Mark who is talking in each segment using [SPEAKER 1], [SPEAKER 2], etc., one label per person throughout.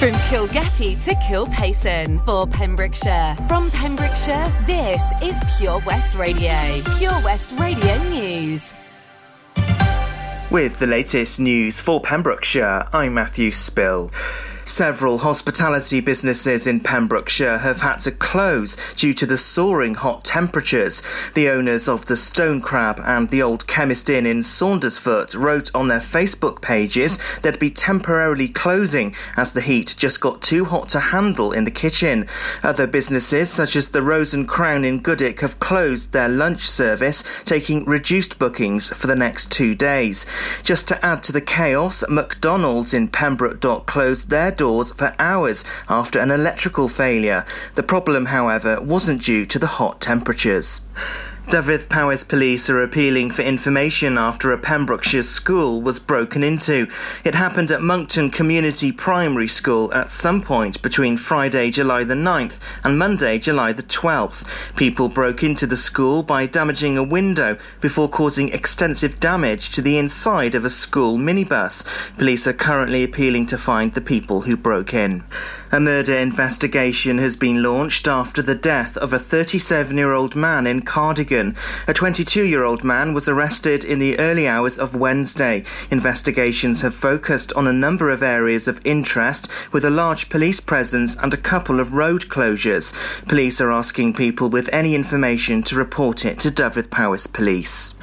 [SPEAKER 1] From Kilgetty to Kilpaison for Pembrokeshire. From Pembrokeshire, this is Pure West Radio. Pure West Radio News.
[SPEAKER 2] With the latest news for Pembrokeshire, I'm Matthew Spill. Several hospitality businesses in Pembrokeshire have had to close due to the soaring hot temperatures. The owners of the Stone Crab and the Old Chemist Inn in Saundersfoot wrote on their Facebook pages they'd be temporarily closing as the heat just got too hot to handle in the kitchen. Other businesses, such as the Rose and Crown in Goodwick, have closed their lunch service, taking reduced bookings for the next two days. Just to add to the chaos, McDonald's in Pembroke Dock closed their doors for hours after an electrical failure. The problem, however, wasn't due to the hot temperatures. Dyfed Powys police are appealing for information after a Pembrokeshire school was broken into. It happened at Monkton Community Primary School at some point between Friday, July the 9th and Monday, July the 12th. People broke into the school by damaging a window before causing extensive damage to the inside of a school minibus. Police are currently appealing to find the people who broke in. A murder investigation has been launched after the death of a 37 year old man in Cardigan. A 22 year old man was arrested in the early hours of Wednesday. Investigations have focused on a number of areas of interest, with a large police presence and a couple of road closures. Police are asking people with any information to report it to Dyfed Powys Police.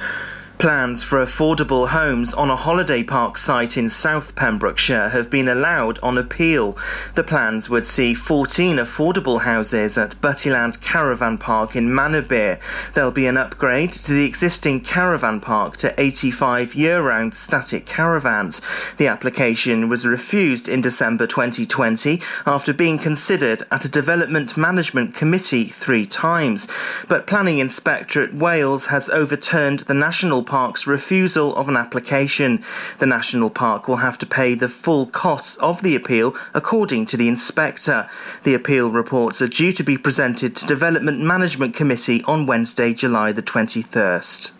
[SPEAKER 2] Plans for affordable homes on a holiday park site in South Pembrokeshire have been allowed on appeal. The plans would see 14 affordable houses at Buttyland Caravan Park in Manorbier. There'll be an upgrade to the existing caravan park to 85 year round static caravans. The application was refused in December 2020 after being considered at a Development Management Committee three times. But Planning Inspectorate Wales has overturned the National Park's refusal of an application. The National Park will have to pay the full costs of the appeal, according to the inspector. The appeal reports are due to be presented to Development Management Committee on Wednesday, July the 21st.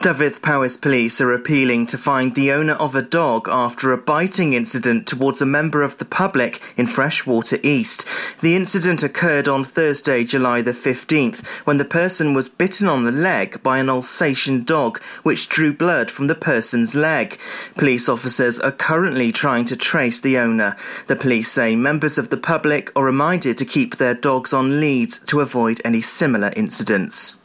[SPEAKER 2] Dyfed Powys police are appealing to find the owner of a dog after a biting incident towards a member of the public in Freshwater East. The incident occurred on Thursday, July the 15th, when the person was bitten on the leg by an Alsatian dog, which drew blood from the person's leg. Police officers are currently trying to trace the owner. The police say members of the public are reminded to keep their dogs on leads to avoid any similar incidents.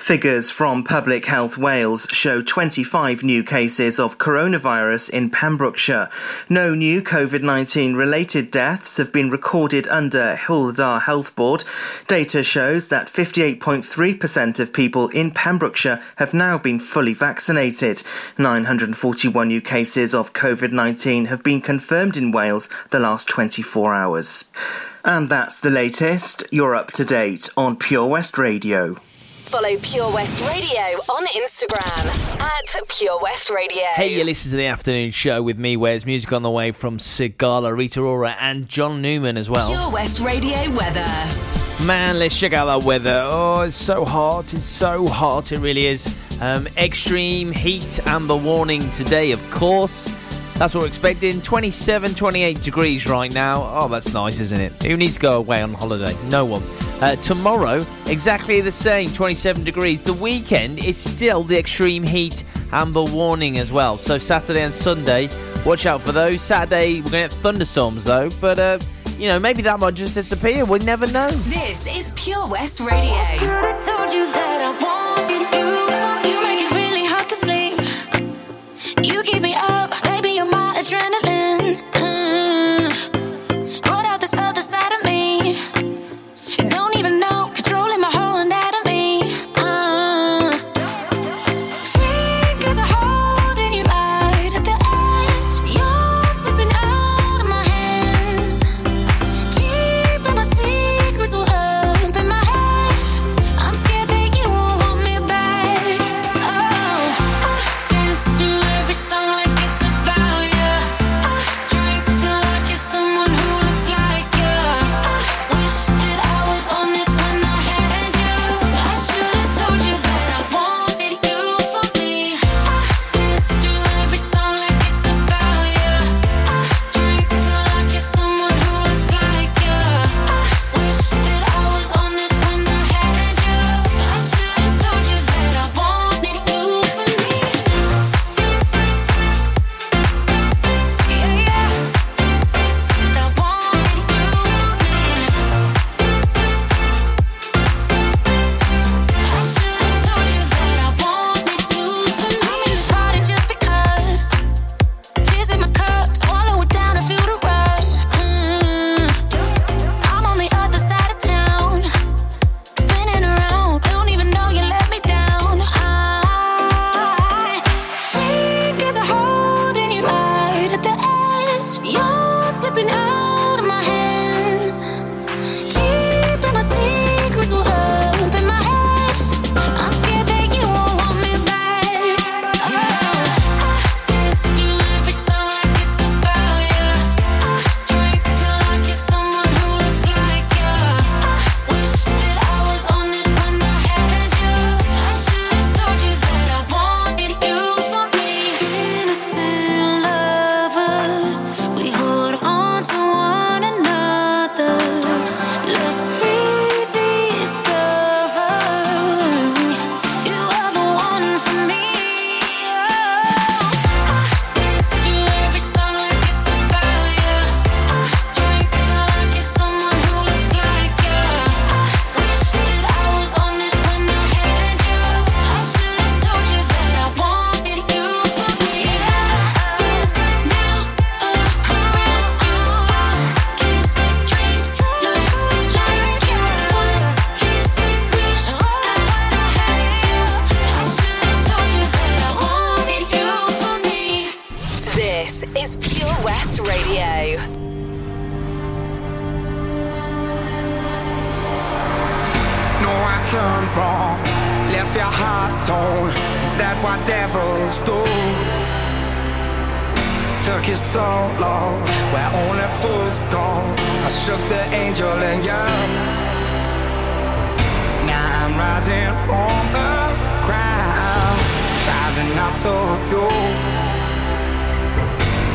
[SPEAKER 2] Figures from Public Health Wales show 25 new cases of coronavirus in Pembrokeshire. No new COVID 19 related deaths have been recorded under Dda Health Board. Data shows that 58.3% of people in Pembrokeshire have now been fully vaccinated. 941 new cases of COVID 19 have been confirmed in Wales the last 24 hours. And that's the latest. You're up to date on Pure West Radio.
[SPEAKER 1] Follow Pure West Radio on Instagram at Pure West Radio.
[SPEAKER 3] Hey, you listen to the afternoon show with me, Wes Music on the way from Sigala, Rita Ora, and John Newman as well.
[SPEAKER 1] Pure West Radio weather.
[SPEAKER 3] Man, let's check out that weather. Oh, it's so hot. It's so hot. It really is. Um, extreme heat amber warning today, of course. That's what we're expecting. 27, 28 degrees right now. Oh, that's nice, isn't it? Who needs to go away on holiday? No one. Uh, tomorrow, exactly the same, 27 degrees. The weekend, is still the extreme heat amber warning as well. So Saturday and Sunday, watch out for those. Saturday, we're going to get thunderstorms though, but uh, you know, maybe that might just disappear. We never know.
[SPEAKER 1] This is Pure West Radio.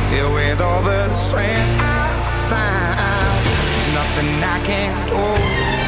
[SPEAKER 4] Filled with all the strength I find, there's nothing I can't do.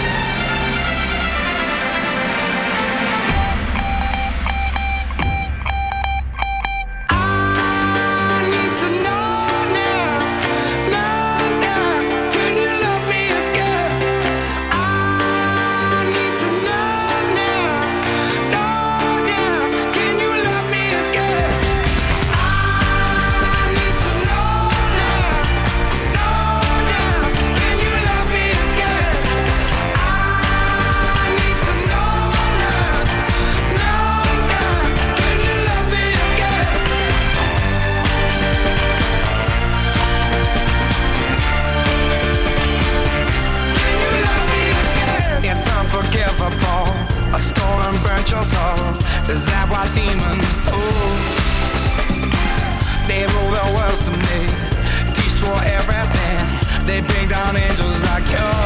[SPEAKER 4] Down angels like you.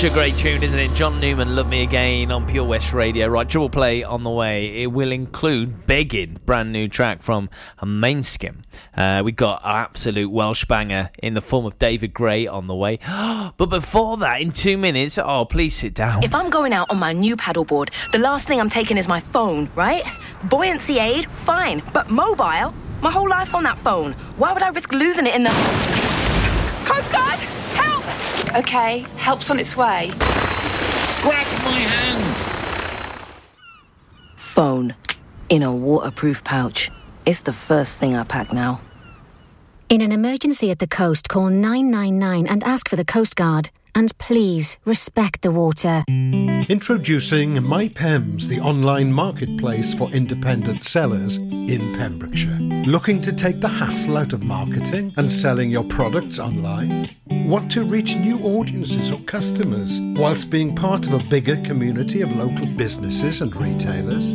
[SPEAKER 3] Such a great tune, isn't it? John Newman, Love Me Again on Pure West Radio. Right, triple play on the way. It will include Begging, brand new track from Måneskin. Uh, we got an absolute Welsh banger in the form of David Gray on the way. but before that, in two minutes, oh, please sit down.
[SPEAKER 5] If I'm going out on my new paddleboard, the last thing I'm taking is my phone, right? Buoyancy aid, fine. But mobile? My whole life's on that phone. Why would I risk losing it in the. Coast Guard!
[SPEAKER 6] Okay, help's on its way.
[SPEAKER 7] Grab my hand!
[SPEAKER 5] Phone. In a waterproof pouch. It's the first thing I pack now.
[SPEAKER 8] In an emergency at the coast, call 999 and ask for the Coast Guard. And please respect the water.
[SPEAKER 9] Introducing MyPems, the online marketplace for independent sellers in Pembrokeshire. Looking to take the hassle out of marketing and selling your products online? Want to reach new audiences or customers whilst being part of a bigger community of local businesses and retailers?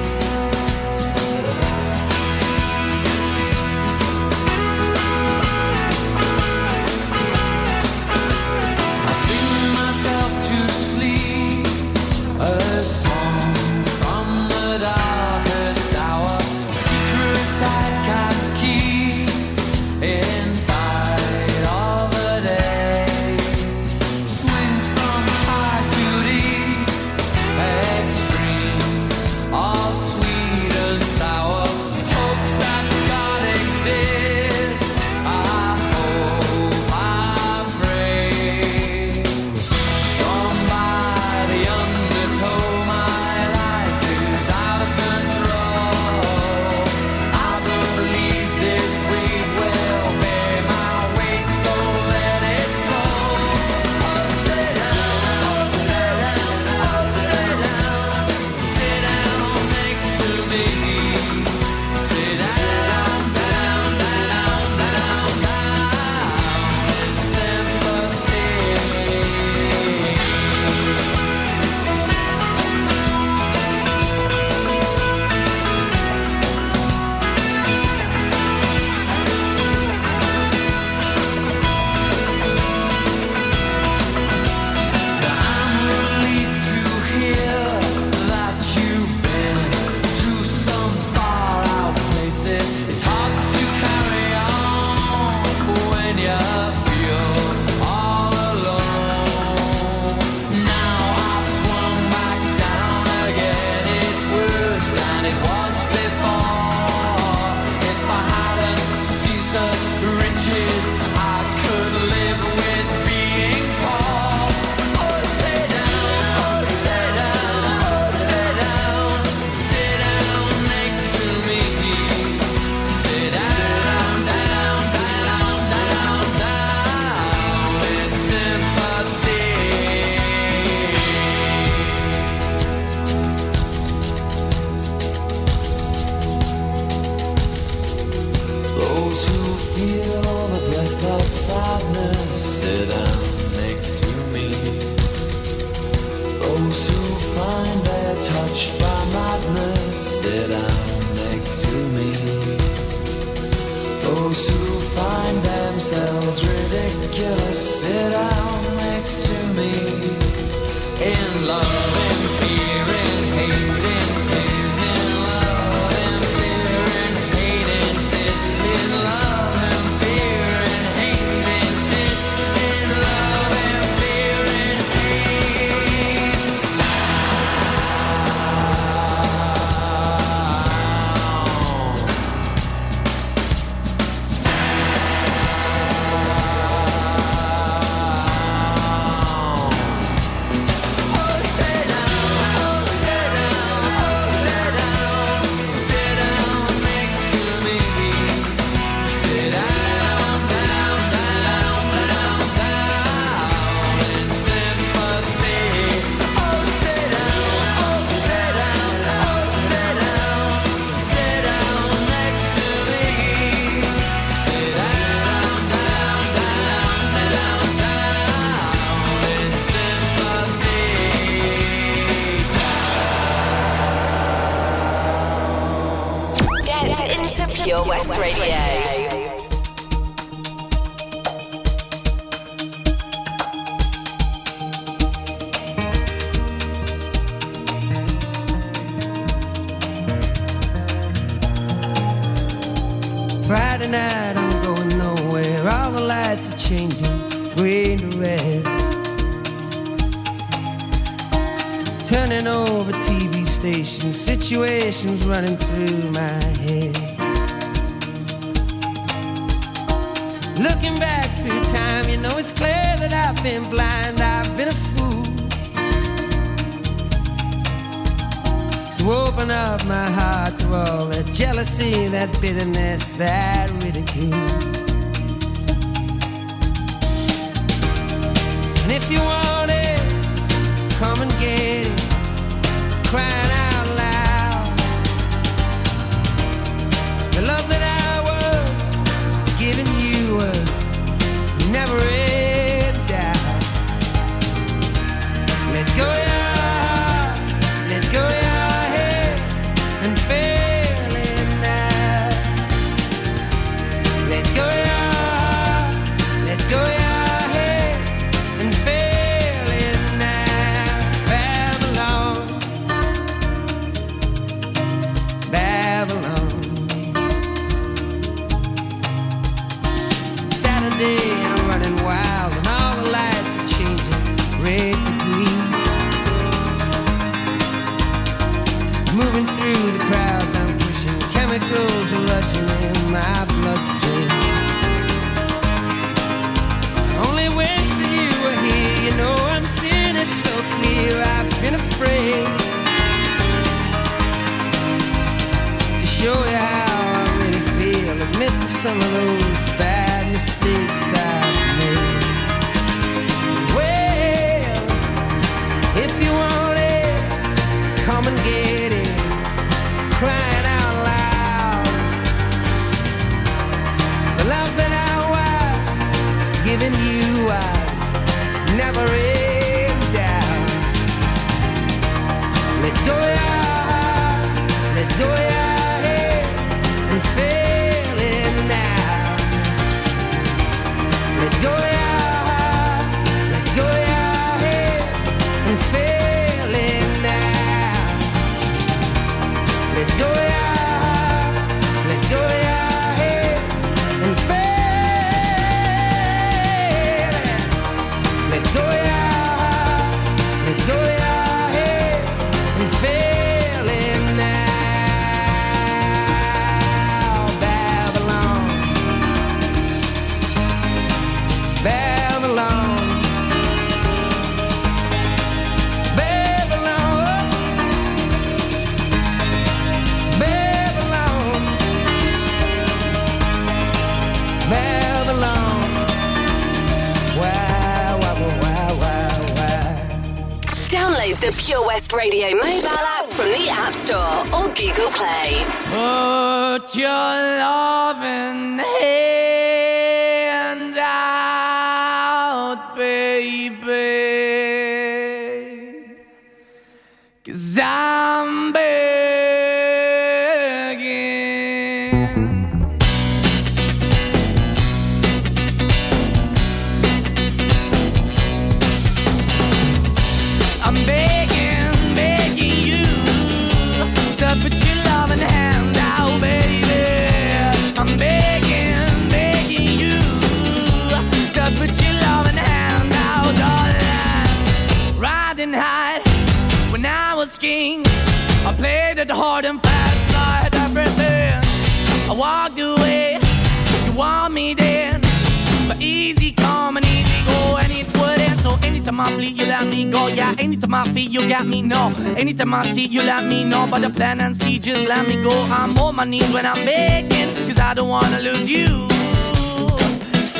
[SPEAKER 10] Anytime I see you, let me know But the plan and see. Just let me go. I'm on my knees when I'm begging, cause I don't wanna lose you.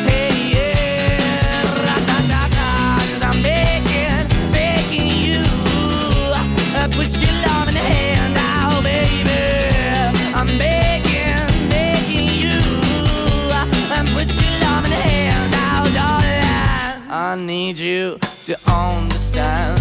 [SPEAKER 10] Hey, yeah, da da da cause I'm begging, begging you. I put your love in the hand now, baby. I'm begging, begging you. I put your love in hand out, darling. I need you to understand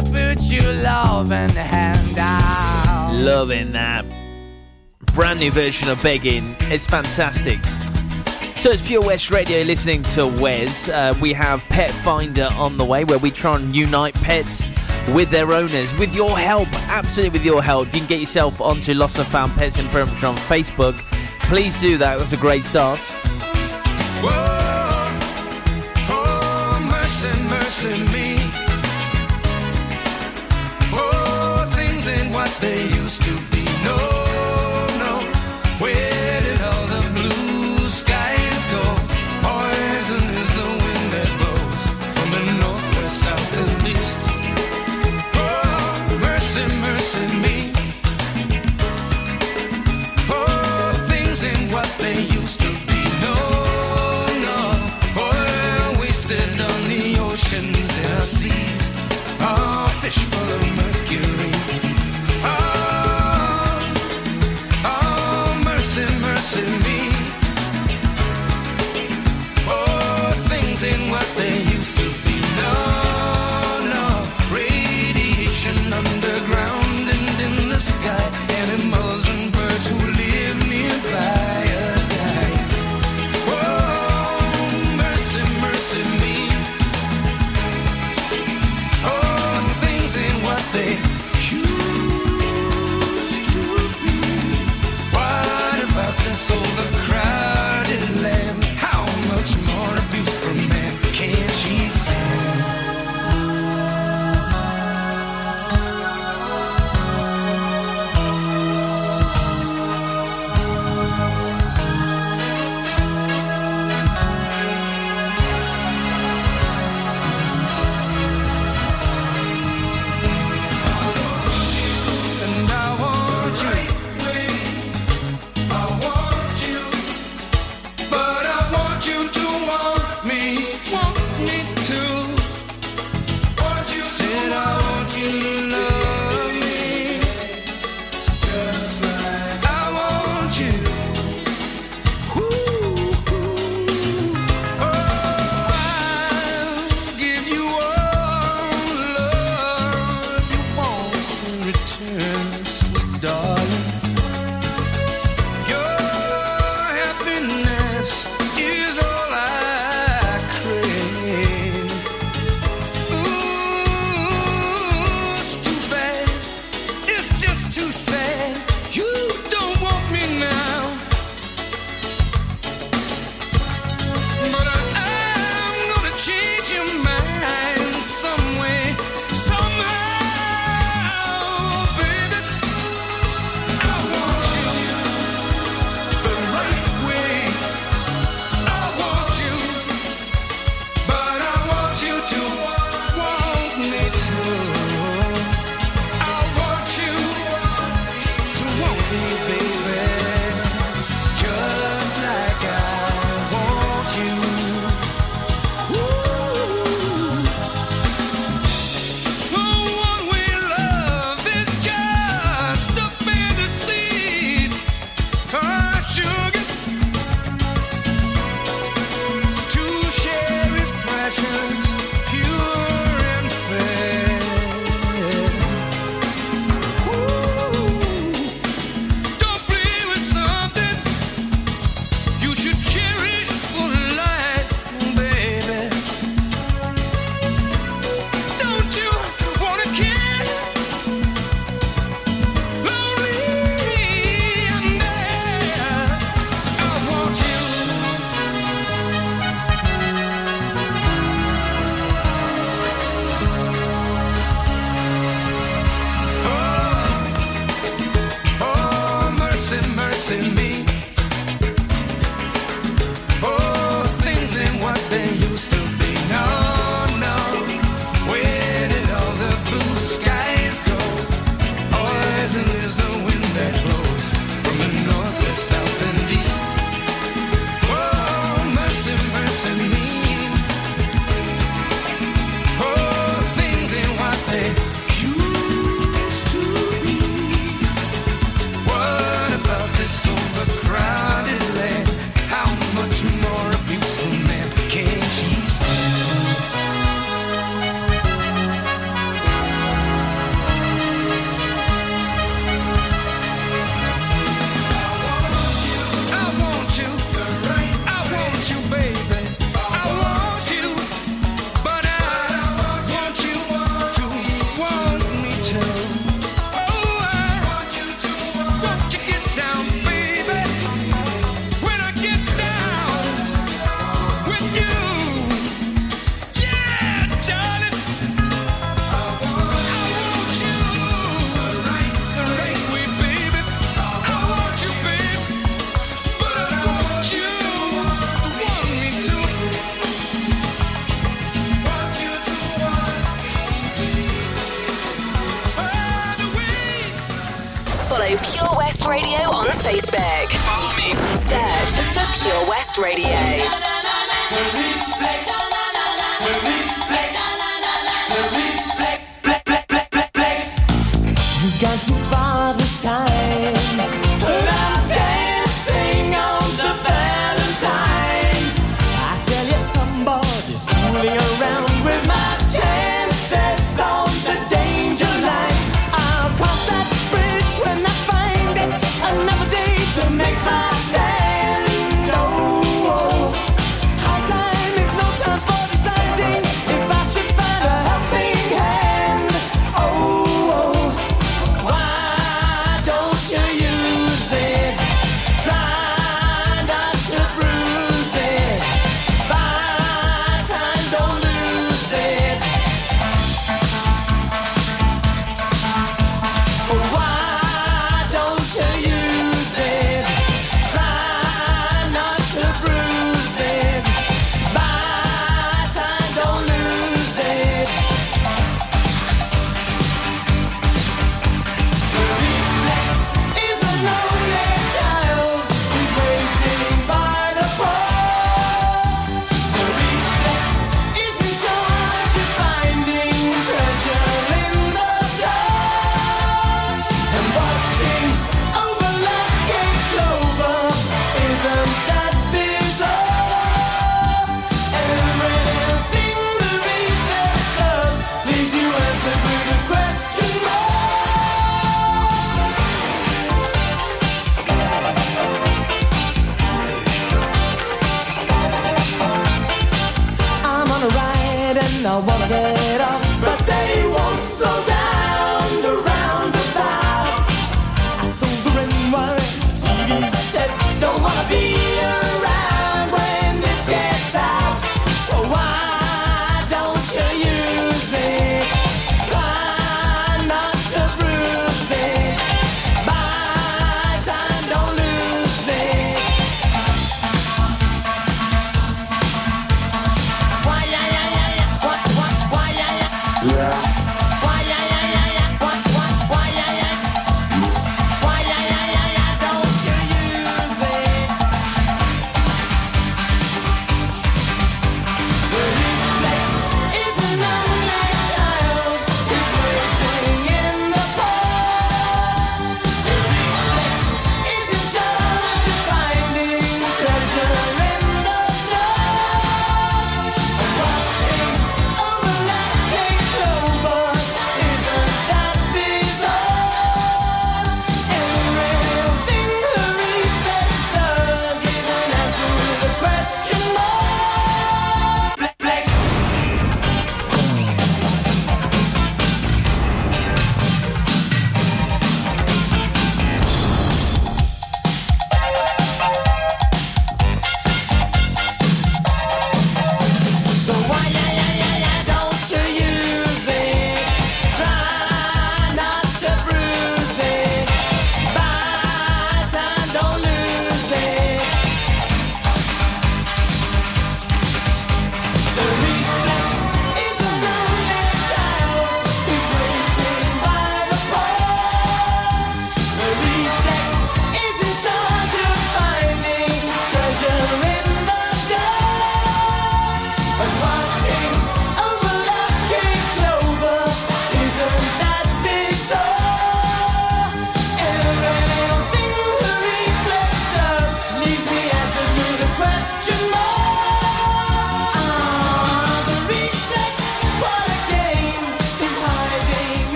[SPEAKER 10] To put your loving hand out.
[SPEAKER 3] Loving that brand new version of Begging. It's fantastic. So it's Pure West Radio listening to Wes. Uh, we have Pet Finder on the way where we try and unite pets with their owners. With your help, absolutely with your help, you can get yourself onto Lost and Found Pets in Pembrokeshire on Facebook. Please do that. That's a great start.
[SPEAKER 11] Oh,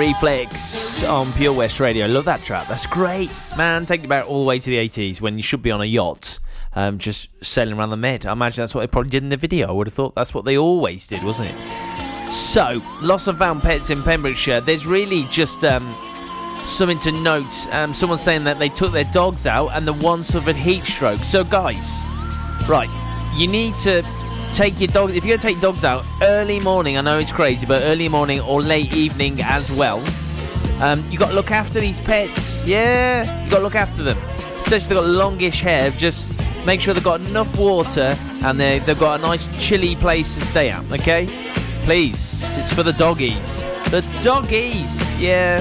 [SPEAKER 10] Reflex on
[SPEAKER 3] Pure West Radio. Love that track. That's great. Man, take it back all the way to the 80s when you should be on a yacht um, just sailing around the Med. I imagine that's what they probably did in the video. I would have thought that's what they always did, wasn't it? So, lost and found pets in Pembrokeshire. There's really just um, something to note. Um, someone saying that they took their dogs out and the one suffered heat stroke. So, guys, right, you need to Take your dogs. If you're going to take dogs out early morning, I know it's crazy, but early morning or late evening as well. Um, you got to look after these pets. Yeah, you got to look after them. Especially if they've got longish hair. Just make sure they've got enough water and they, they've got a nice chilly place to stay at. Okay, please. It's for the doggies. The doggies. Yeah.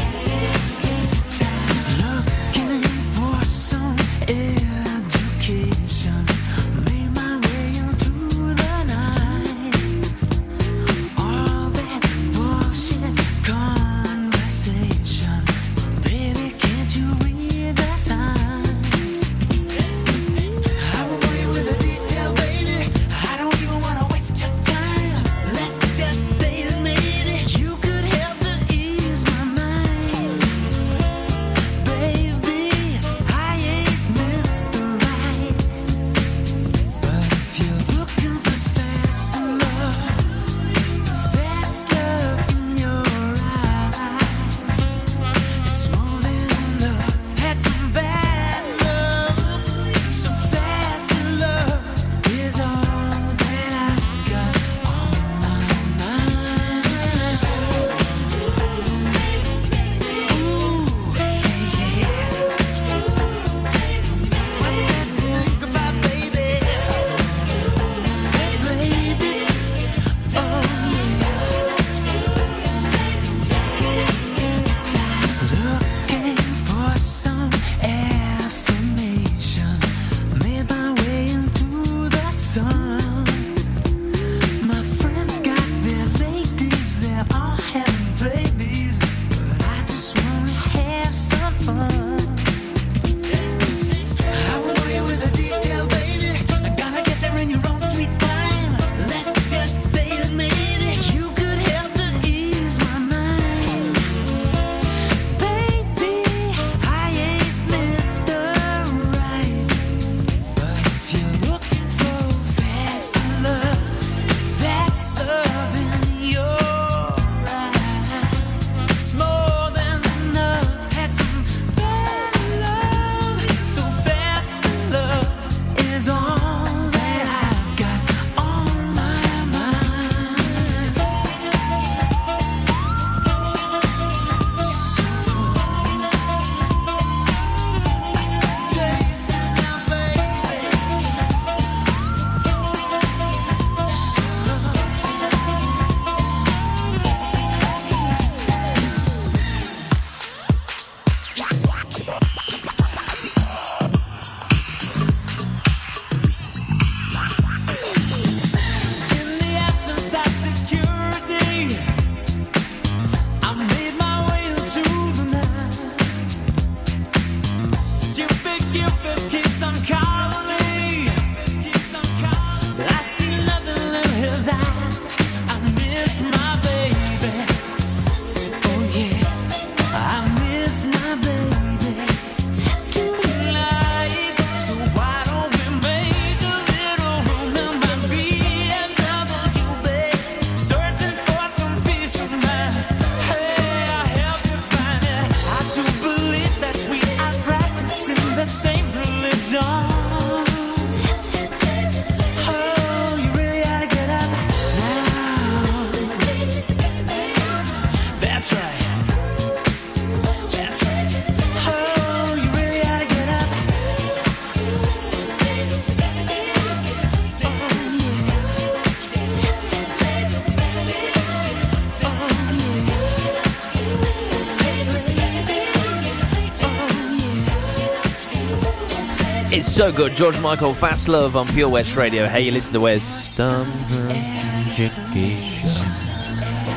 [SPEAKER 12] So
[SPEAKER 3] good. George Michael, Fast Love on Pure West Radio. Hey, you listen to Wes.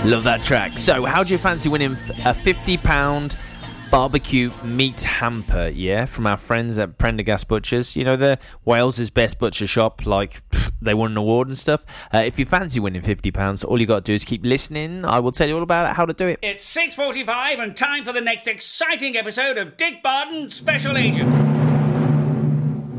[SPEAKER 3] Love that track. So, how do you fancy winning a £50 barbecue meat hamper, yeah, from our friends at Prendergast Butchers? You know, the Wales's best butcher shop, like they won an award and stuff. Uh, if you fancy winning £50, all you got to do is keep listening. I will tell you all about it, how to do it.
[SPEAKER 13] It's 6.45 and time for the next exciting episode of Dick Barton Special Agent.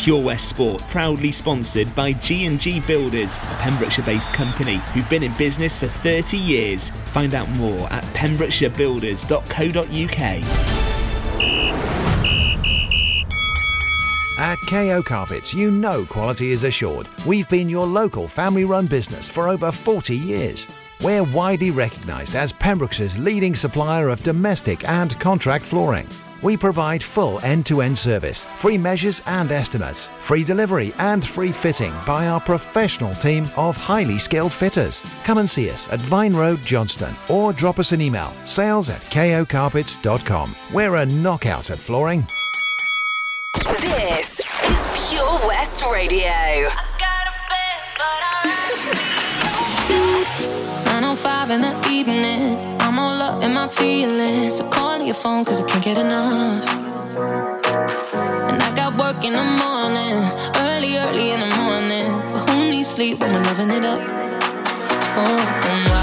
[SPEAKER 14] Pure West Sport, proudly sponsored by G&G Builders, a Pembrokeshire-based company who've been in business for 30 years. Find out more at pembrokeshirebuilders.co.uk.
[SPEAKER 15] At KO Carpets, you know quality is assured. We've been your local family run business for over 40 years. We're widely recognised as Pembrokeshire's leading supplier of domestic and contract flooring. We provide full end to end service, free measures and estimates, free delivery and free fitting by our professional team of highly skilled fitters. Come and see us at Vine Road, Johnston, or drop us an email sales at kocarpets.com. We're a knockout at flooring.
[SPEAKER 16] This is Pure West Radio.
[SPEAKER 17] 905 in the evening. In my feelings. So calling your phone cause I can't get enough. And I got work in the morning. Early, early in the morning. But who needs sleep when we're loving it up? Oh,
[SPEAKER 18] oh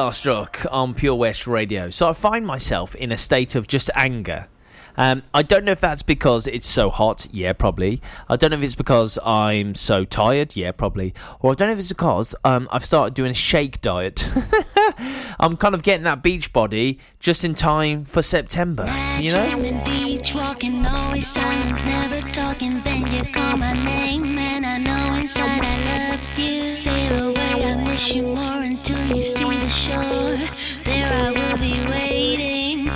[SPEAKER 3] starstruck on Pure West Radio. So I find myself in a state of just anger. Um, I don't know if that's because it's so hot. Yeah, probably. I don't know if it's because I'm so tired. Yeah, probably. Or I don't know if it's because um, I've started doing a shake diet. I'm kind of getting that beach body just in time for September. You know?
[SPEAKER 1] Talking. Then you call my name, and I know inside I love you. Sail away, I miss you more until you see the shore. There I will be waiting,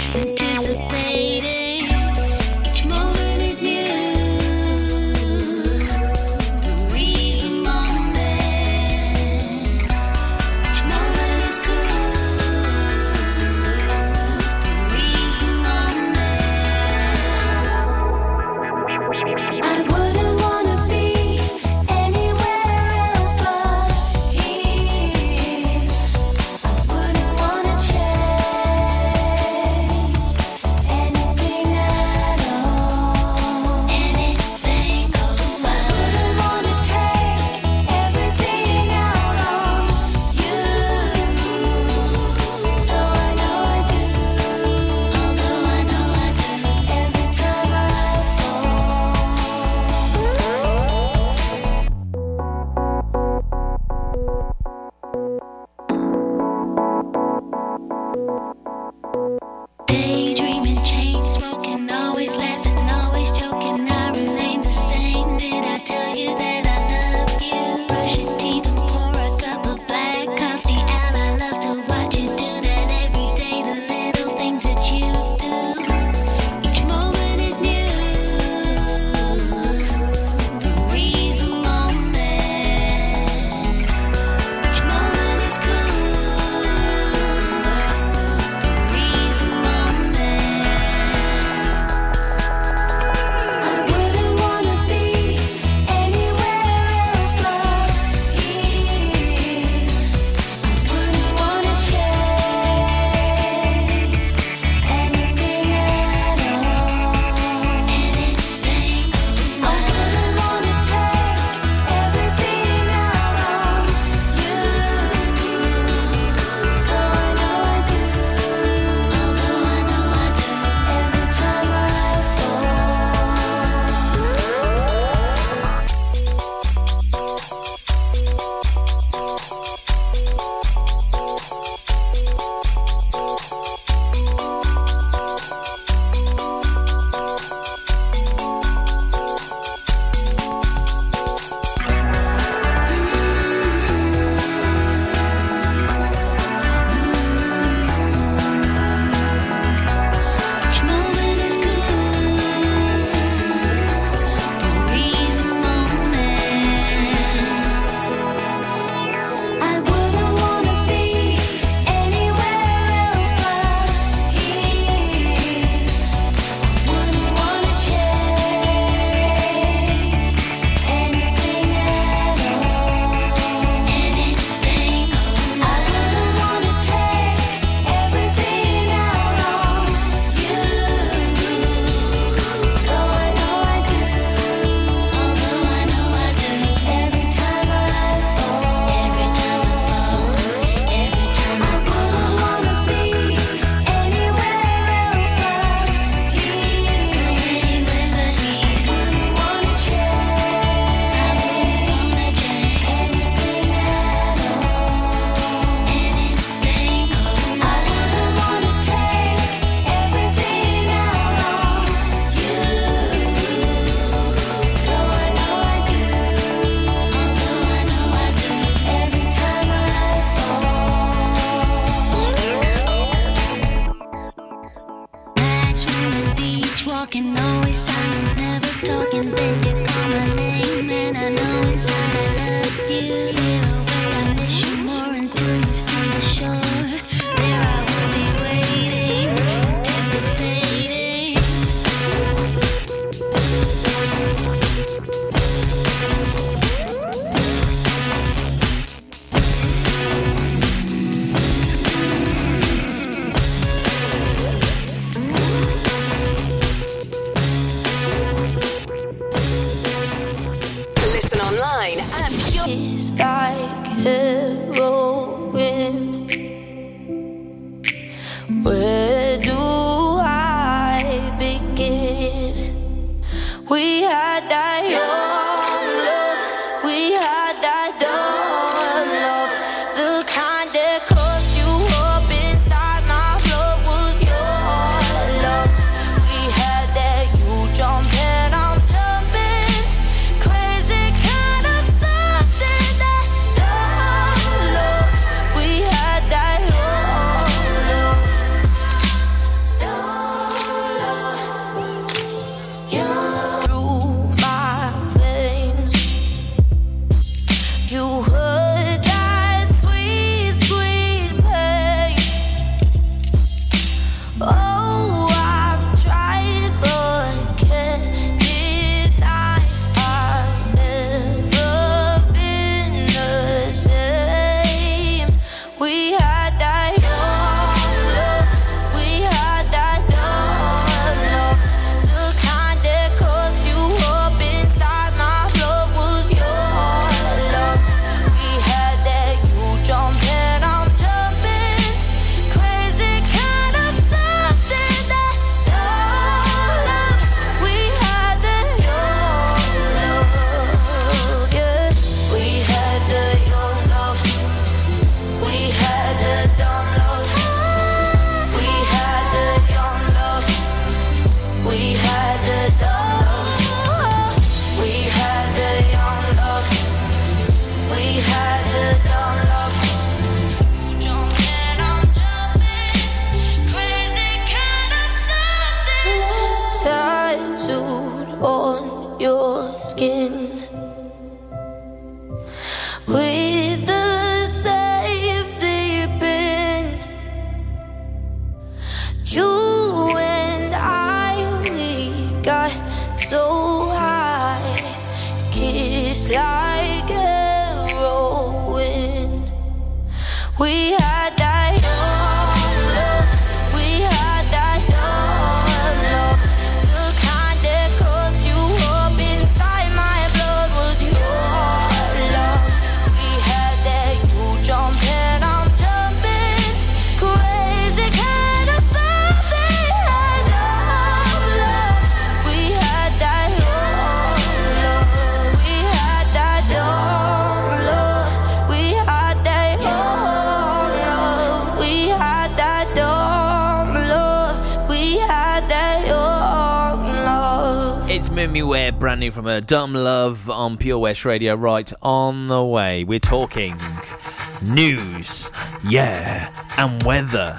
[SPEAKER 18] you
[SPEAKER 3] Mimi Webb, brand new from her Dumb Love on Pure West Radio. Right on the way, we're talking news, yeah, and weather,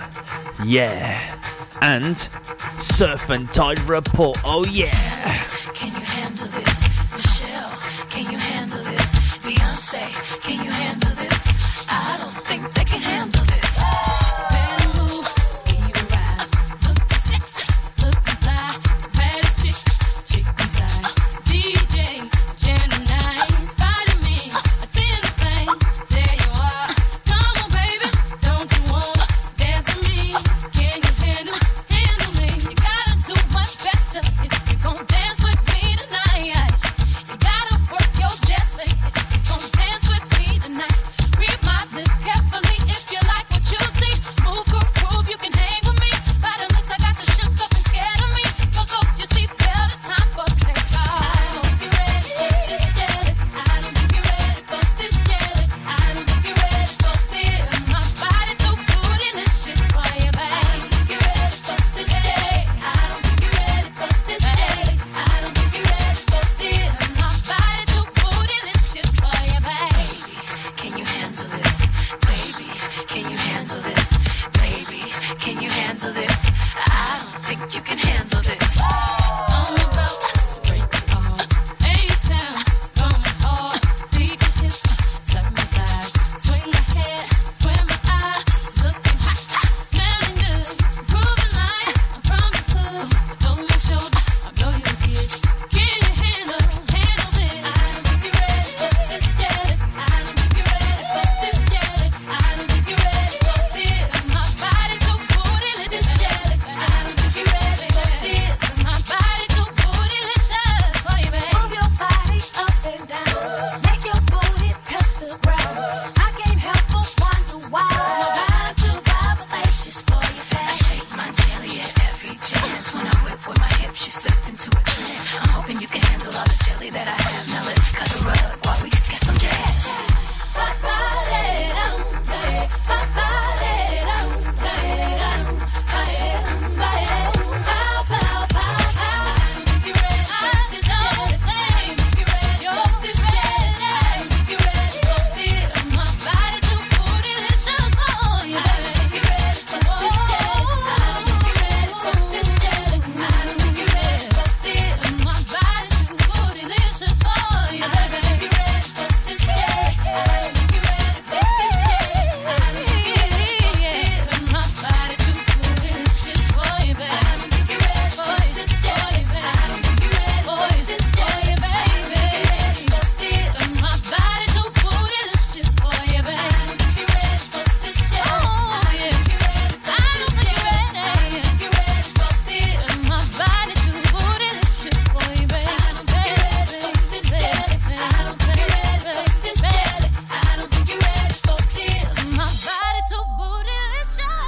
[SPEAKER 3] yeah, and surf and tide report, oh yeah.